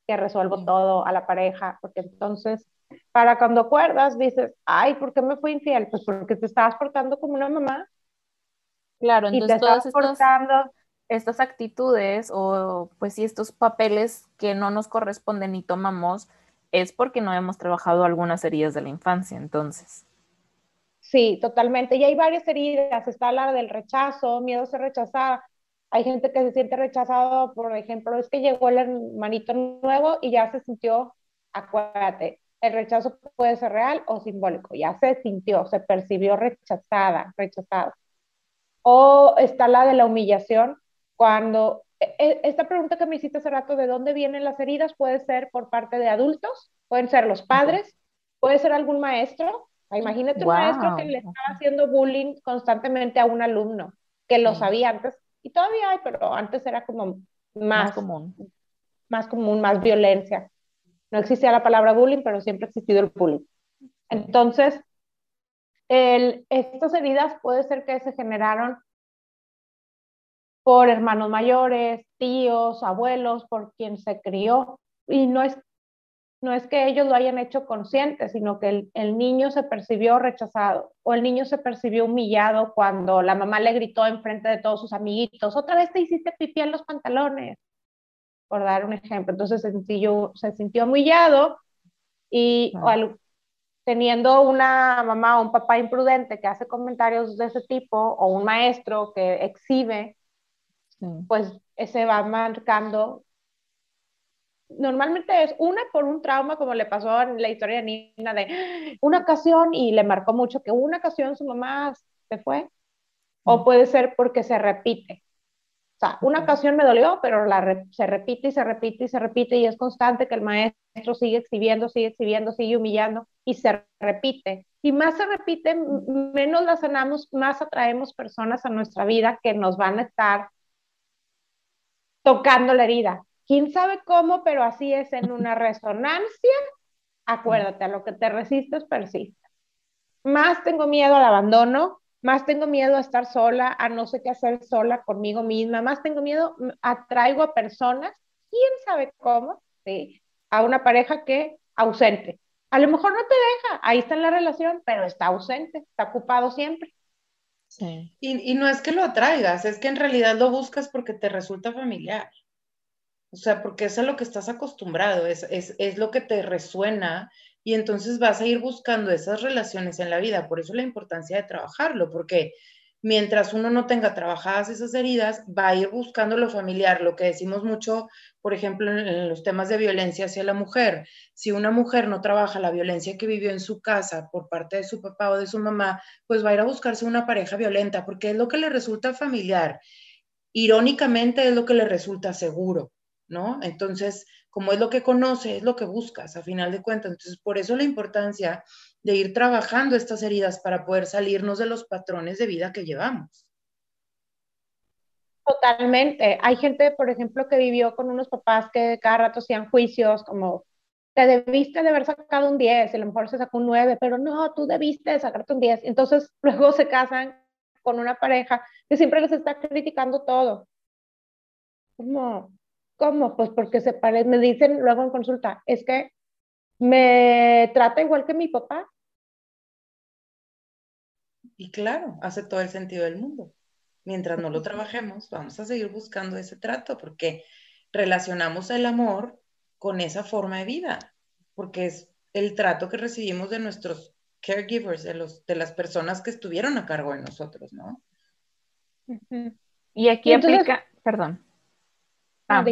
que resuelvo todo a la pareja, porque entonces, para cuando acuerdas, dices, ay, ¿por qué me fui infiel? Pues porque te estabas portando como una mamá Claro, entonces todas estas, actitudes o pues sí, estos papeles que no nos corresponden y tomamos es porque no hemos trabajado algunas heridas de la infancia, entonces. Sí, totalmente. Y hay varias heridas. Está la del rechazo, miedo a ser rechazada. Hay gente que se siente rechazado, por ejemplo, es que llegó el hermanito nuevo y ya se sintió acuérdate, el rechazo puede ser real o simbólico, ya se sintió, se percibió rechazada, rechazada. O está la de la humillación, cuando e, e, esta pregunta que me hiciste hace rato, ¿de dónde vienen las heridas? Puede ser por parte de adultos, pueden ser los padres, puede ser algún maestro. Imagínate un maestro que le estaba haciendo bullying constantemente a un alumno, que lo sabía antes, y todavía hay, pero antes era como más, común. Más común, más violencia. No existía la palabra bullying, pero siempre ha existido el bullying. Entonces, el, estas heridas puede ser que se generaron por hermanos mayores, tíos, abuelos, por quien se crió. Y no es, no es que ellos lo hayan hecho consciente, sino que el, el, niño se percibió rechazado o el niño se percibió humillado cuando la mamá le gritó enfrente de todos sus amiguitos, otra vez te hiciste pipí en los pantalones, por dar un ejemplo. Entonces se sintió, se sintió humillado y teniendo una mamá o un papá imprudente que hace comentarios de ese tipo o un maestro que exhibe pues se va marcando. Normalmente es una por un trauma, como le pasó en la historia de Nina, de una ocasión y le marcó mucho que una ocasión su mamá se fue, o puede ser porque se repite. O sea, una ocasión me dolió, pero la se repite y se repite y se repite y es constante que el maestro sigue exhibiendo, sigue exhibiendo, sigue humillando y se repite. Y más se repite, menos la sanamos, más atraemos personas a nuestra vida que nos van a estar tocando la herida. ¿Quién sabe cómo? Pero así es en una resonancia. Acuérdate, a lo que te resistes, persiste. Más tengo miedo al abandono, más tengo miedo a estar sola, a no sé qué hacer sola conmigo misma, más tengo miedo, atraigo a personas, quién sabe cómo, ¿sí? a una pareja que ausente. A lo mejor no te deja, ahí está en la relación, pero está ausente, está ocupado siempre. Y, no es que lo atraigas, es que en realidad lo buscas porque te resulta familiar. O sea, porque es a lo que estás acostumbrado, es, es, es lo que te resuena y entonces vas a ir buscando esas relaciones en la vida. Por eso la importancia de trabajarlo, porque mientras uno no tenga trabajadas esas heridas, va a ir buscando lo familiar, lo que decimos mucho, por ejemplo, en, los temas de violencia hacia la mujer. Si una mujer no trabaja la violencia que vivió en su casa por parte de su papá o de su mamá, pues va a ir a buscarse una pareja violenta, porque es lo que le resulta familiar. Irónicamente es lo que le resulta seguro, ¿no? Entonces, como es lo que conoce, es lo que buscas, a final de cuentas. Entonces, por eso la importancia de ir trabajando estas heridas para poder salirnos de los patrones de vida que llevamos. Totalmente. Hay gente, por ejemplo, que vivió con unos papás que cada rato hacían juicios como, te debiste de haber sacado un 10, y a lo mejor se sacó un 9, pero no, tú debiste de sacarte un 10. Entonces, luego se casan con una pareja que siempre les está criticando todo. ¿Cómo? ¿Cómo? Pues porque se parece, me dicen luego en consulta, es que me trata igual que mi papá. Y claro, hace todo el sentido del mundo. Mientras no lo trabajemos, vamos a seguir buscando ese trato porque relacionamos el amor con esa forma de vida, porque es el trato que recibimos de nuestros caregivers, de, los, de las personas que estuvieron a cargo de nosotros, ¿no? Y aquí aplica, perdón. Ah,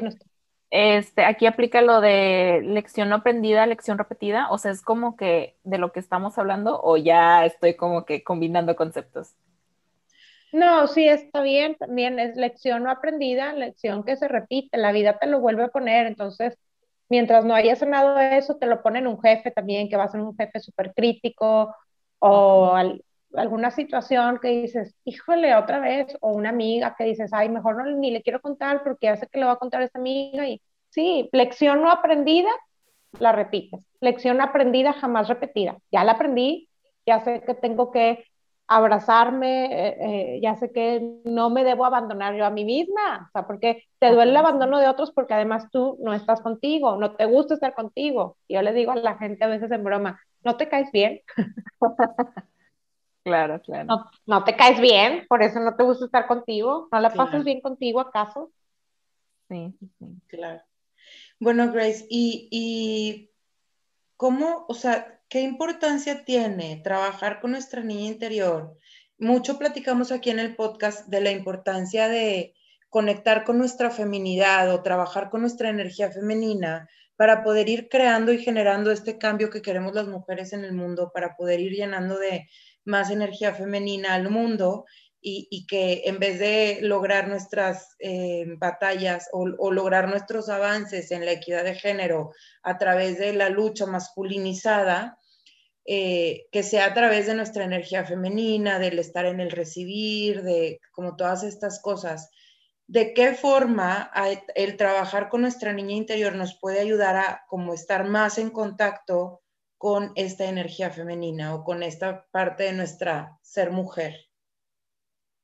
este, aquí aplica lo de lección no aprendida, lección repetida, o sea, es como que de lo que estamos hablando o ya estoy como que combinando conceptos. No, sí, está bien, también es lección no aprendida, lección que se repite, la vida te lo vuelve a poner, entonces, mientras no hayas sanado eso, te lo ponen un jefe también, que va a ser un jefe súper crítico, o alguna situación que dices, híjole, otra vez, o una amiga que dices, ay, mejor no, ni le quiero contar porque sé que le va a contar a esta amiga y sí, lección no aprendida, la repites. Lección aprendida, jamás repetida. Ya la aprendí, ya sé que tengo que abrazarme, eh, eh, ya sé que no me debo abandonar yo a mí misma, o sea, porque te duele el abandono de otros porque además tú no estás contigo, no te gusta estar contigo. Yo le digo a la gente a veces en broma, ¿no te caes bien? Claro, claro. No, te caes bien, por eso no te gusta estar contigo. ¿No la pasas bien contigo acaso? Sí, sí. Claro. Bueno, Grace, ¿y, ¿y cómo, o sea, qué importancia tiene trabajar con nuestra niña interior? Mucho platicamos aquí en el podcast de la importancia de conectar con nuestra feminidad o trabajar con nuestra energía femenina para poder ir creando y generando este cambio que queremos las mujeres en el mundo, para poder ir llenando de más energía femenina al mundo y, que en vez de lograr nuestras eh, batallas o, lograr nuestros avances en la equidad de género a través de la lucha masculinizada, eh, que sea a través de nuestra energía femenina, del estar en el recibir, de como todas estas cosas. ¿De qué forma el trabajar con nuestra niña interior nos puede ayudar a como estar más en contacto con esta energía femenina o con esta parte de nuestra ser mujer?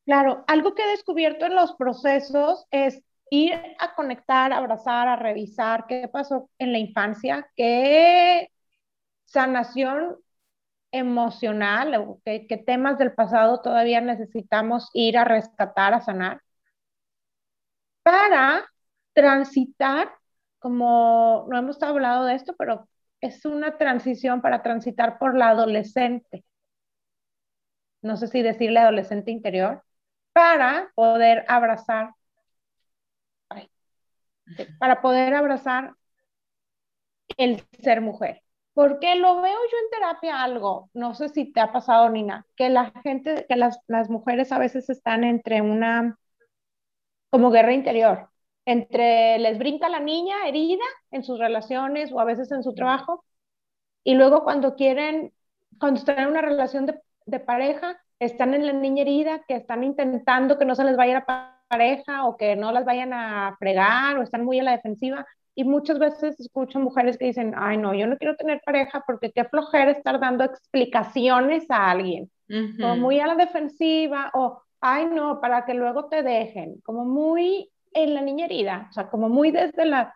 Claro, algo que he descubierto en los procesos es ir a conectar, abrazar, a revisar qué pasó en la infancia, qué sanación emocional, qué, qué temas del pasado todavía necesitamos ir a rescatar, a sanar, para transitar, como no hemos hablado de esto, pero es una transición para transitar por la adolescente. No sé si decirle adolescente interior, para poder abrazar, para poder abrazar el ser mujer. Porque lo veo yo en terapia algo, no sé si te ha pasado, Nina, que la gente, que las, las mujeres a veces están entre una, como guerra interior, entre les brinca la niña herida en sus relaciones o a veces en su trabajo, y luego cuando quieren, cuando están en una relación de, de pareja, están en la niña herida, que están intentando que no se les vaya la pareja o que no las vayan a fregar o están muy a la defensiva. Y muchas veces escucho mujeres que dicen, ay no, yo no quiero tener pareja porque qué flojera estar dando explicaciones a alguien. O muy a la defensiva o, ay no, para que luego te dejen. Como muy en la niña herida, o sea, como muy desde la...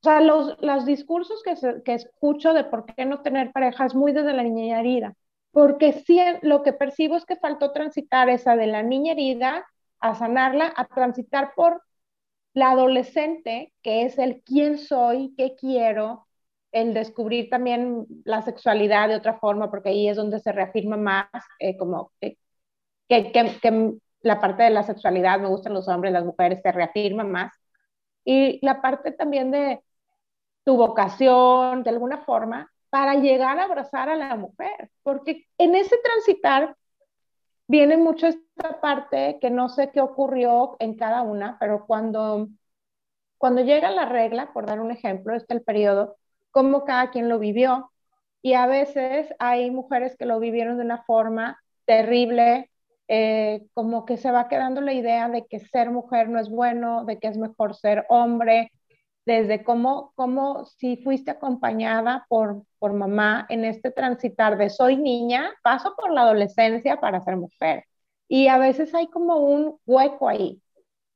O sea, los, los discursos que, que escucho de por qué no tener pareja es muy desde la niña herida porque sí lo que percibo es que faltó transitar esa de la niña herida a sanarla, a transitar por la adolescente, que es el quién soy, qué quiero, el descubrir también la sexualidad de otra forma, porque ahí es donde se reafirma más eh, como que, que, que, la parte de la sexualidad, me gustan los hombres, las mujeres, se reafirma más. Y la parte también de tu vocación, de alguna forma, para llegar a abrazar a la mujer, porque en ese transitar viene mucho esta parte que no sé qué ocurrió en cada una, pero cuando, cuando llega la regla, por dar un ejemplo, este el periodo, cómo cada quien lo vivió. Y a veces hay mujeres que lo vivieron de una forma terrible, eh, como que se va quedando la idea de que ser mujer no es bueno, de que es mejor ser hombre, desde cómo, cómo si fuiste acompañada por, por mamá en este transitar de soy niña, paso por la adolescencia para ser mujer. Y a veces hay como un hueco ahí.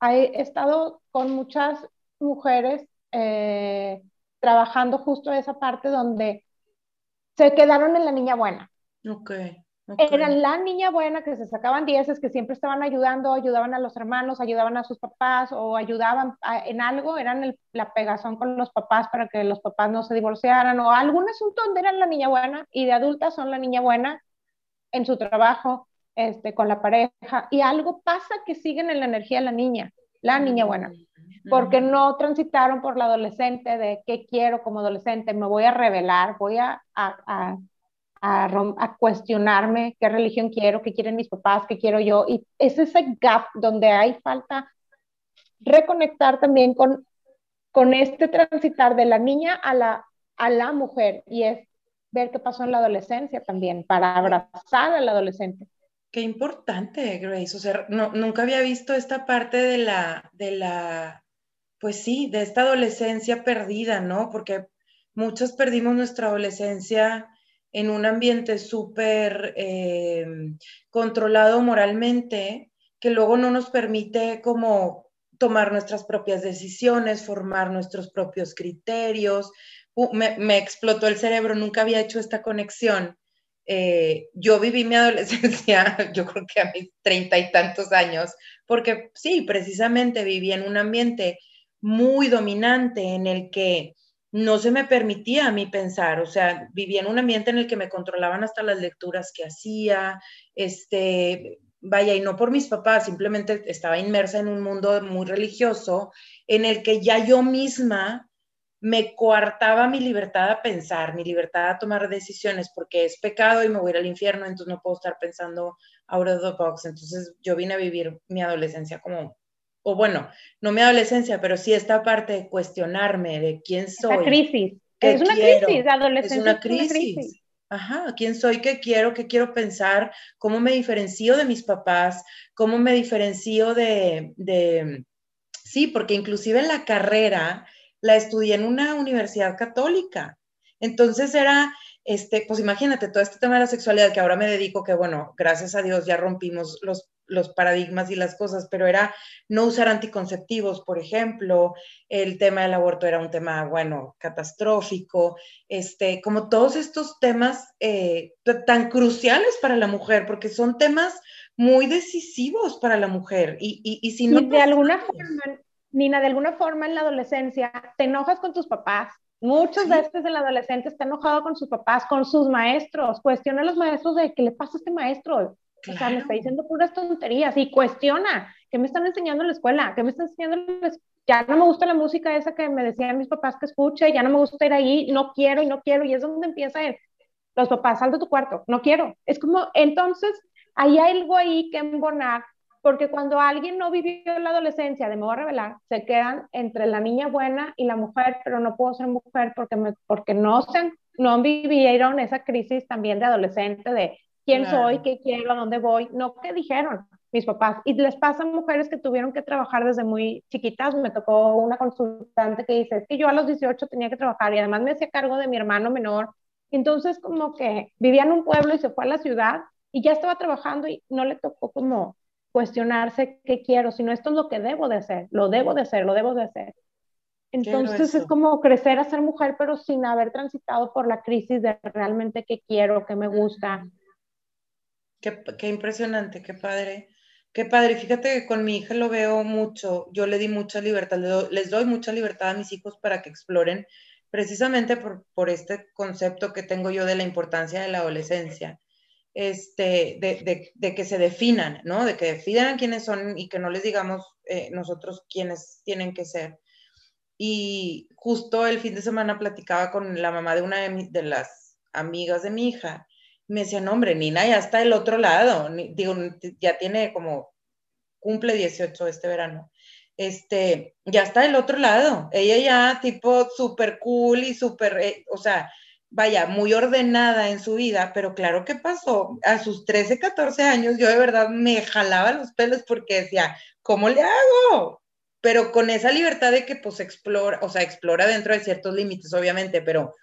He estado con muchas mujeres eh, trabajando justo esa parte donde se quedaron en la niña buena. Okay. Eran la niña buena que se sacaban dieces, que siempre estaban ayudando, ayudaban a los hermanos, ayudaban a sus papás o ayudaban en algo, eran la pegazón con los papás para que los papás no se divorciaran o algún asunto donde eran la niña buena y de adultas son la niña buena en su trabajo, este, con la pareja y algo pasa que siguen en la energía de la niña, la niña buena, porque no transitaron por la adolescente de qué quiero como adolescente, me voy a revelar, voy a, a a, cuestionarme qué religión quiero, qué quieren mis papás, qué quiero yo. Y es ese gap donde hay falta reconectar también con, con este transitar de la niña a la, a la mujer y es ver qué pasó en la adolescencia también, para abrazar al adolescente. Qué importante, Grace. O sea, no, nunca había visto esta parte de la, de la, pues sí, de esta adolescencia perdida, ¿no? Porque muchos perdimos nuestra adolescencia en un ambiente súper eh, controlado moralmente, que luego no nos permite como tomar nuestras propias decisiones, formar nuestros propios criterios. me, explotó el cerebro, nunca había hecho esta conexión. Eh, yo viví mi adolescencia, yo creo que a mis treinta y tantos años, porque sí, precisamente viví en un ambiente muy dominante en el que no se me permitía a mí pensar, o sea, vivía en un ambiente en el que me controlaban hasta las lecturas que hacía, este, vaya, y no por mis papás, simplemente estaba inmersa en un mundo muy religioso en el que ya yo misma me coartaba mi libertad a pensar, mi libertad a tomar decisiones, porque es pecado y me voy al infierno, entonces no puedo estar pensando out of the box. Entonces yo vine a vivir mi adolescencia como, o bueno, no mi adolescencia, pero sí esta parte de cuestionarme de quién soy. Crisis. Es una crisis, la adolescencia es una crisis. Ajá, quién soy, qué quiero, qué quiero pensar, cómo me diferencio de mis papás, cómo me diferencio de, de, sí, porque inclusive en la carrera la estudié en una universidad católica. Entonces era, este, pues imagínate, todo este tema de la sexualidad que ahora me dedico, que bueno, gracias a Dios ya rompimos los, los paradigmas y las cosas, pero era no usar anticonceptivos, por ejemplo, el tema del aborto era un tema, bueno, catastrófico, este, como todos estos temas eh, tan cruciales para la mujer, porque son temas muy decisivos para la mujer. Y, y, y si no... de alguna forma, Nina, de alguna forma en la adolescencia te enojas con tus papás. Muchos de estos en la adolescencia están enojados con sus papás, con sus maestros. Cuestiona a los maestros de qué le pasa a este maestro. O sea, me está diciendo puras tonterías y cuestiona. ¿Qué me están enseñando en la escuela? ¿Qué me están enseñando? Ya no me gusta la música esa que me decían mis papás que escuche, ya no me gusta ir ahí, no quiero y no quiero. Y es donde empieza el, los papás, sal de tu cuarto, no quiero. Es como, entonces, hay algo ahí que embonar porque cuando alguien no vivió la adolescencia de me voy a revelar, se quedan entre la niña buena y la mujer, pero no puedo ser mujer porque, me, porque no, se, no vivieron esa crisis también de adolescente de quién soy, qué quiero, a dónde voy, no qué dijeron mis papás. Y les pasa a mujeres que tuvieron que trabajar desde muy chiquitas. Me tocó una consultante que dice, es que yo a los 18 tenía que trabajar y además me hacía cargo de mi hermano menor. Entonces como que vivía en un pueblo y se fue a la ciudad y ya estaba trabajando y no le tocó como cuestionarse qué quiero, sino esto es lo que debo de hacer, lo debo de hacer, lo debo de hacer. Entonces es como crecer a ser mujer, pero sin haber transitado por la crisis de realmente qué quiero, qué me gusta. Qué, qué impresionante, qué padre. Qué padre, fíjate que con mi hija lo veo mucho, yo le di mucha libertad, les doy mucha libertad a mis hijos para que exploren, precisamente por, por este concepto que tengo yo de la importancia de la adolescencia este, de, que se definan, ¿no? De que definan quiénes son y que no les digamos eh, nosotros quiénes tienen que ser. Y justo el fin de semana platicaba con la mamá de una de, las amigas de mi hija. Me decía, no, hombre, Nina ya está del otro lado. Digo, ya tiene como, cumple 18 este verano. Este, ya está del otro lado. Ella ya, tipo, súper cool y súper, eh, o sea, vaya, muy ordenada en su vida, pero claro que pasó. A sus 13, 14 años yo de verdad me jalaba los pelos porque decía, ¿cómo le hago? Pero con esa libertad de que pues explora, o sea, explora dentro de ciertos límites, obviamente, pero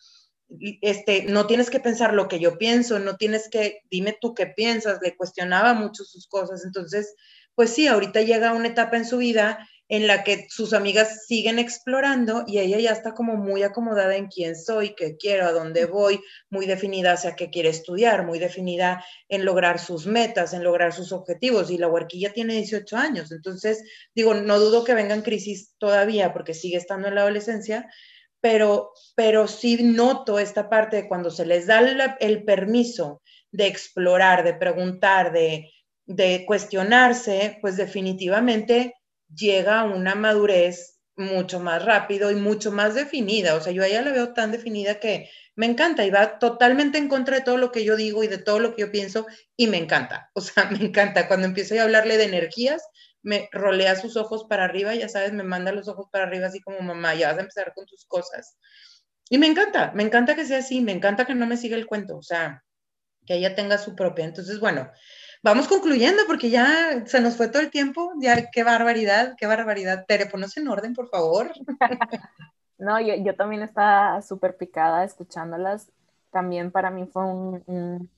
este, no tienes que pensar lo que yo pienso, no tienes que, dime tú qué piensas, le cuestionaba mucho sus cosas. Entonces, pues sí, ahorita llega una etapa en su vida en la que sus amigas siguen explorando y ella ya está como muy acomodada en quién soy, qué quiero, a dónde voy, muy definida hacia qué quiere estudiar, muy definida en lograr sus metas, en lograr sus objetivos. Y la huerquilla tiene 18 años, entonces digo, no dudo que vengan crisis todavía porque sigue estando en la adolescencia, pero, pero sí noto esta parte de cuando se les da el, permiso de explorar, de preguntar, de, cuestionarse, pues definitivamente llega a una madurez mucho más rápido y mucho más definida. O sea, yo a ella la veo tan definida que me encanta y va totalmente en contra de todo lo que yo digo y de todo lo que yo pienso y me encanta. O sea, me encanta. Cuando empiezo a hablarle de energías, me rolea sus ojos para arriba, ya sabes, me manda los ojos para arriba así como mamá, ya vas a empezar con tus cosas. Y me encanta, me encanta que sea así, me encanta que no me siga el cuento, o sea, que ella tenga su propia. Entonces, bueno, vamos concluyendo porque ya se nos fue todo el tiempo. Ya, qué barbaridad, qué barbaridad. Tere, ponos en orden, por favor. no, yo, yo también estaba súper picada escuchándolas. También para mí fue un,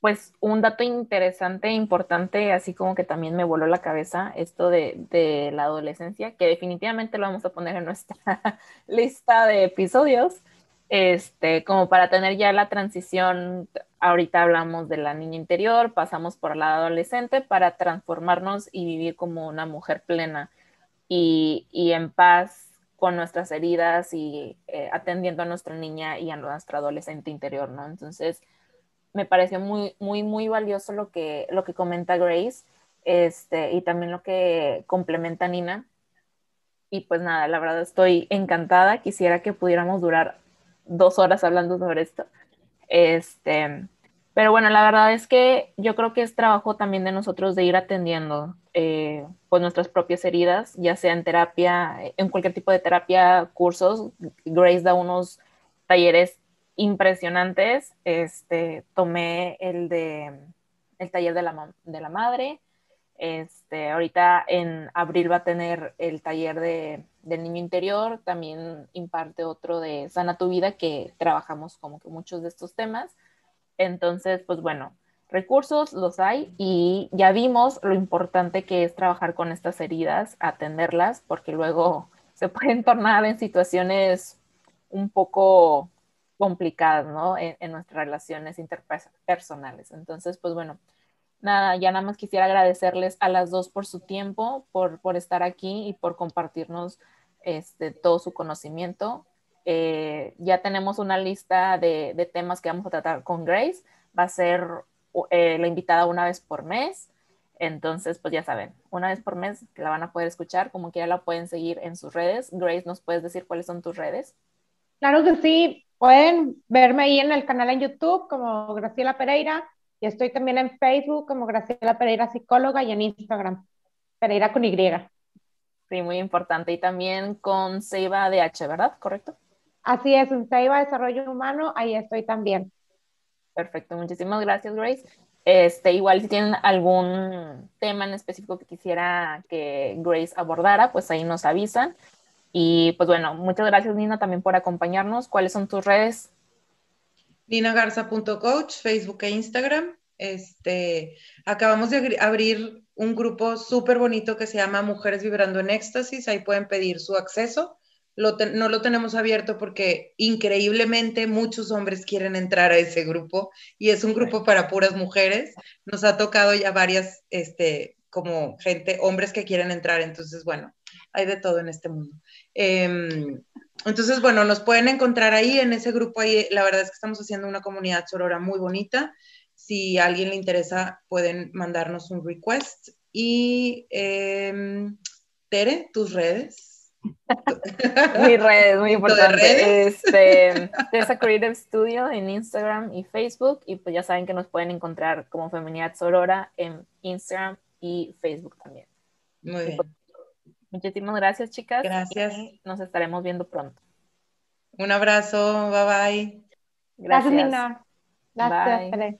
pues un dato interesante, importante, así como que también me voló la cabeza esto de, de la adolescencia, que definitivamente lo vamos a poner en nuestra lista de episodios este, como para tener ya la transición, ahorita hablamos de la niña interior, pasamos por la adolescente para transformarnos y vivir como una mujer plena y, en paz con nuestras heridas y eh, atendiendo a nuestra niña y a nuestra adolescente interior, ¿no? Entonces, me pareció muy, muy, muy valioso lo que, lo que comenta Grace este, y también lo que complementa Nina, Y pues nada, la verdad estoy encantada. Quisiera que pudiéramos durar dos horas hablando sobre esto. Este, pero bueno, la verdad es que yo creo que es trabajo también de nosotros de ir atendiendo eh, pues nuestras propias heridas, ya sea en terapia, en cualquier tipo de terapia, cursos. Grace da unos talleres impresionantes. Este, tomé el de el taller de la, de la madre. Este, ahorita en abril va a tener el taller de, del niño interior, también imparte otro de Sana tu vida, que trabajamos como que muchos de estos temas. Entonces, pues bueno, recursos los hay y ya vimos lo importante que es trabajar con estas heridas, atenderlas, porque luego se pueden tornar en situaciones un poco complicadas, ¿no? En, nuestras relaciones interpersonales. Entonces, pues bueno, nada, ya nada más quisiera agradecerles a las dos por su tiempo, por, por estar aquí y por compartirnos este, todo su conocimiento. Eh, ya tenemos una lista de, temas que vamos a tratar con Grace. Va a ser eh, la invitada una vez por mes. Entonces, pues ya saben, una vez por mes la van a poder escuchar, como quiera la pueden seguir en sus redes. Grace, ¿nos puedes decir cuáles son tus redes? Claro que sí, pueden verme ahí en el canal en YouTube como Graciela Pereira y estoy también en Facebook como Graciela Pereira Psicóloga y en Instagram, Pereira con Y. Sí, muy importante. Y también con Seiba DH, ¿verdad? ¿Correcto? Así es, en Seiba Desarrollo Humano, ahí estoy también. Perfecto, muchísimas gracias, Grace. Este, igual si tienen algún tema en específico que quisiera que Grace abordara, pues ahí nos avisan. Y pues bueno, muchas gracias Nina también por acompañarnos. ¿Cuáles son tus redes? ninagarza.coach, Facebook e Instagram. Este, acabamos de abrir un grupo súper bonito que se llama Mujeres Vibrando en Éxtasis. Ahí pueden pedir su acceso no lo tenemos abierto porque increíblemente muchos hombres quieren entrar a ese grupo y es un grupo para puras mujeres. Nos ha tocado ya varias, este, como gente, hombres que quieren entrar, entonces, bueno, hay de todo en este mundo. Em, entonces, bueno, nos pueden encontrar ahí en ese grupo. Ahí, la verdad es que estamos haciendo una comunidad sorora muy bonita. Si a alguien le interesa, pueden mandarnos un request. Y em, Tere, tus redes. Mis redes, muy importante. Este, Tessa Creative Studio en Instagram y Facebook. Y pues ya saben que nos pueden encontrar como Feminidad Sorora en Instagram y Facebook también. Muy bien. Muchísimas gracias, chicas. Gracias. nos estaremos viendo pronto. Un abrazo. Bye bye. Gracias, Gracias Gracias,